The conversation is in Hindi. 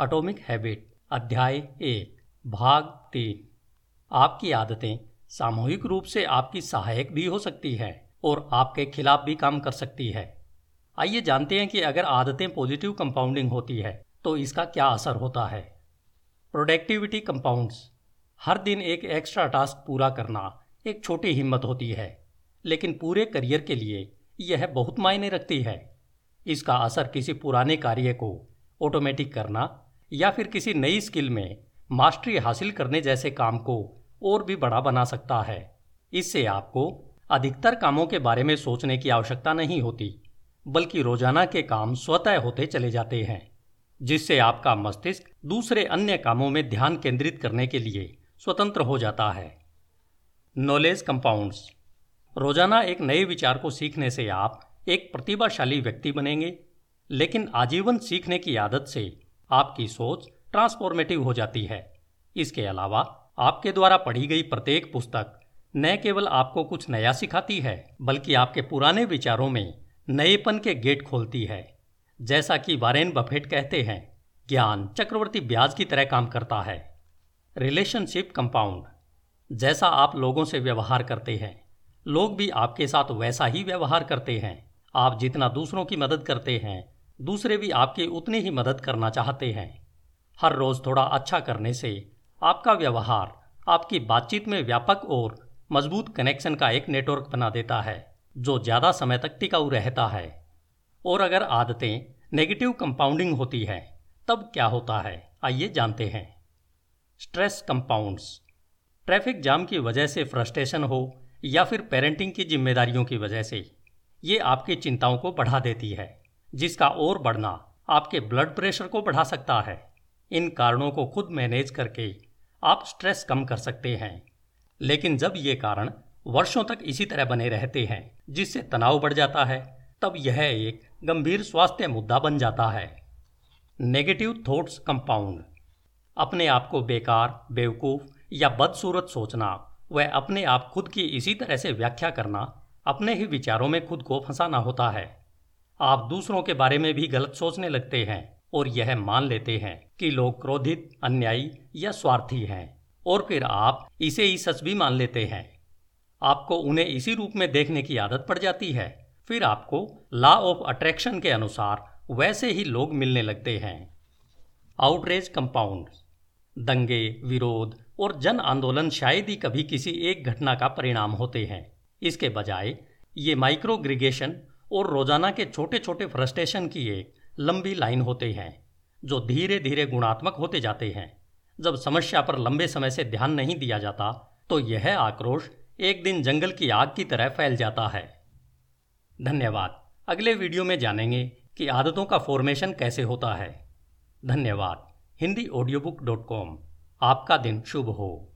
एटॉमिक हैबिट अध्याय एक, भाग तीन। आपकी आदतें सामूहिक रूप से आपकी सहायक भी हो सकती है और आपके खिलाफ भी काम कर सकती है। आइए जानते हैं कि अगर आदतें पॉजिटिव कंपाउंडिंग होती है तो इसका क्या असर होता है। प्रोडक्टिविटी कंपाउंड्स हर दिन एक एक्स्ट्रा टास्क पूरा करना एक छोटी हिम्मत होती है, लेकिन पूरे करियर के लिए यह बहुत मायने रखती है। इसका असर किसी पुराने कार्य को ऑटोमेटिक करना या फिर किसी नई स्किल में मास्टरी हासिल करने जैसे काम को और भी बड़ा बना सकता है। इससे आपको अधिकतर कामों के बारे में सोचने की आवश्यकता नहीं होती, बल्कि रोज़ाना के काम स्वतः होते चले जाते हैं, जिससे आपका मस्तिष्क दूसरे अन्य कामों में ध्यान केंद्रित करने के लिए स्वतंत्र हो जाता है। नॉलेज कंपाउंड्स रोज़ाना एक नए विचार को सीखने से आप एक प्रतिभाशाली व्यक्ति बनेंगे, लेकिन आजीवन सीखने की आदत से आपकी सोच ट्रांसफॉर्मेटिव हो जाती है। इसके अलावा, आपके द्वारा पढ़ी गई प्रत्येक पुस्तक न केवल आपको कुछ नया सिखाती है, बल्कि आपके पुराने विचारों में नएपन के गेट खोलती है। जैसा कि वारेन बफेट कहते हैं, ज्ञान चक्रवर्ती ब्याज की तरह काम करता है। रिलेशनशिप कंपाउंड, जैसा आप लोगों से व्यवहार करते हैं, लोग भी आपके साथ वैसा ही व्यवहार करते हैं। आप जितना दूसरों की मदद करते हैं दूसरे भी आपकी उतनी ही मदद करना चाहते हैं। हर रोज थोड़ा अच्छा करने से आपका व्यवहार, आपकी बातचीत में व्यापक और मज़बूत कनेक्शन का एक नेटवर्क बना देता है, जो ज़्यादा समय तक टिकाऊ रहता है। और अगर आदतें नेगेटिव कंपाउंडिंग होती है, तब क्या होता है? आइए जानते हैं। Stress compounds. ट्रैफ़िक जाम की वजह से फ्रस्ट्रेशन हो या फिर पेरेंटिंग की जिम्मेदारियों की वजह से, ये आपकी चिंताओं को बढ़ा देती है। जिसका और बढ़ना आपके ब्लड प्रेशर को बढ़ा सकता है। इन कारणों को खुद मैनेज करके आप स्ट्रेस कम कर सकते हैं। लेकिन जब ये कारण वर्षों तक इसी तरह बने रहते हैं, जिससे तनाव बढ़ जाता है, तब यह एक गंभीर स्वास्थ्य मुद्दा बन जाता है। नेगेटिव थॉट्स कंपाउंड अपने आप को बेकार, बेवकूफ़ या बदसूरत सोचना व अपने आप खुद की इसी तरह से व्याख्या करना अपने ही विचारों में खुद को फंसाना होता है। आप दूसरों के बारे में भी गलत सोचने लगते हैं और यह मान लेते हैं कि लोग क्रोधित, अन्यायी या स्वार्थी हैं। और फिर आप इसे ही सच भी मान लेते हैं। आपको उन्हें इसी रूप में देखने की आदत पड़ जाती है। फिर आपको लॉ ऑफ़ अट्रैक्शन के अनुसार वैसे ही लोग मिलने लगते हैं। आउटरेज कंपाउंड दंगे, विरोध और जन आंदोलन शायद ही कभी किसी एक घटना का परिणाम होते हैं। इसके बजाय ये माइक्रोग्रिगेशन और रोज़ाना के छोटे छोटे फ्रस्ट्रेशन की एक लंबी लाइन होते हैं, जो धीरे धीरे गुणात्मक होते जाते हैं। जब समस्या पर लंबे समय से ध्यान नहीं दिया जाता तो यह आक्रोश एक दिन जंगल की आग की तरह फैल जाता है। धन्यवाद। अगले वीडियो में जानेंगे कि आदतों का फॉर्मेशन कैसे होता है। धन्यवाद। Hindi audio book dot com आपका दिन शुभ हो।